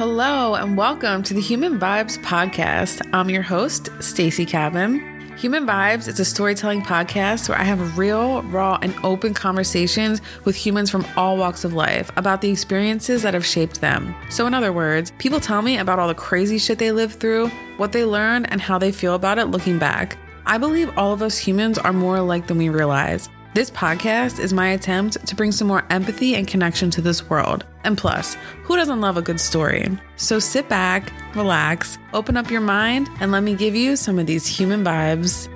Hello and welcome to the Human Vibes podcast. I'm your host, Stacy Cabin. Human Vibes is a storytelling podcast where I have real, raw, and open conversations with humans from all walks of life about the experiences that have shaped them. So, in other words, people tell me about all the crazy shit they lived through, what they learned, and how they feel about it looking back. I believe all of us humans are more alike than we realize. This podcast is my attempt to bring some more empathy and connection to this world. And plus, who doesn't love a good story? So sit back, relax, open up your mind, and let me give you some of these human vibes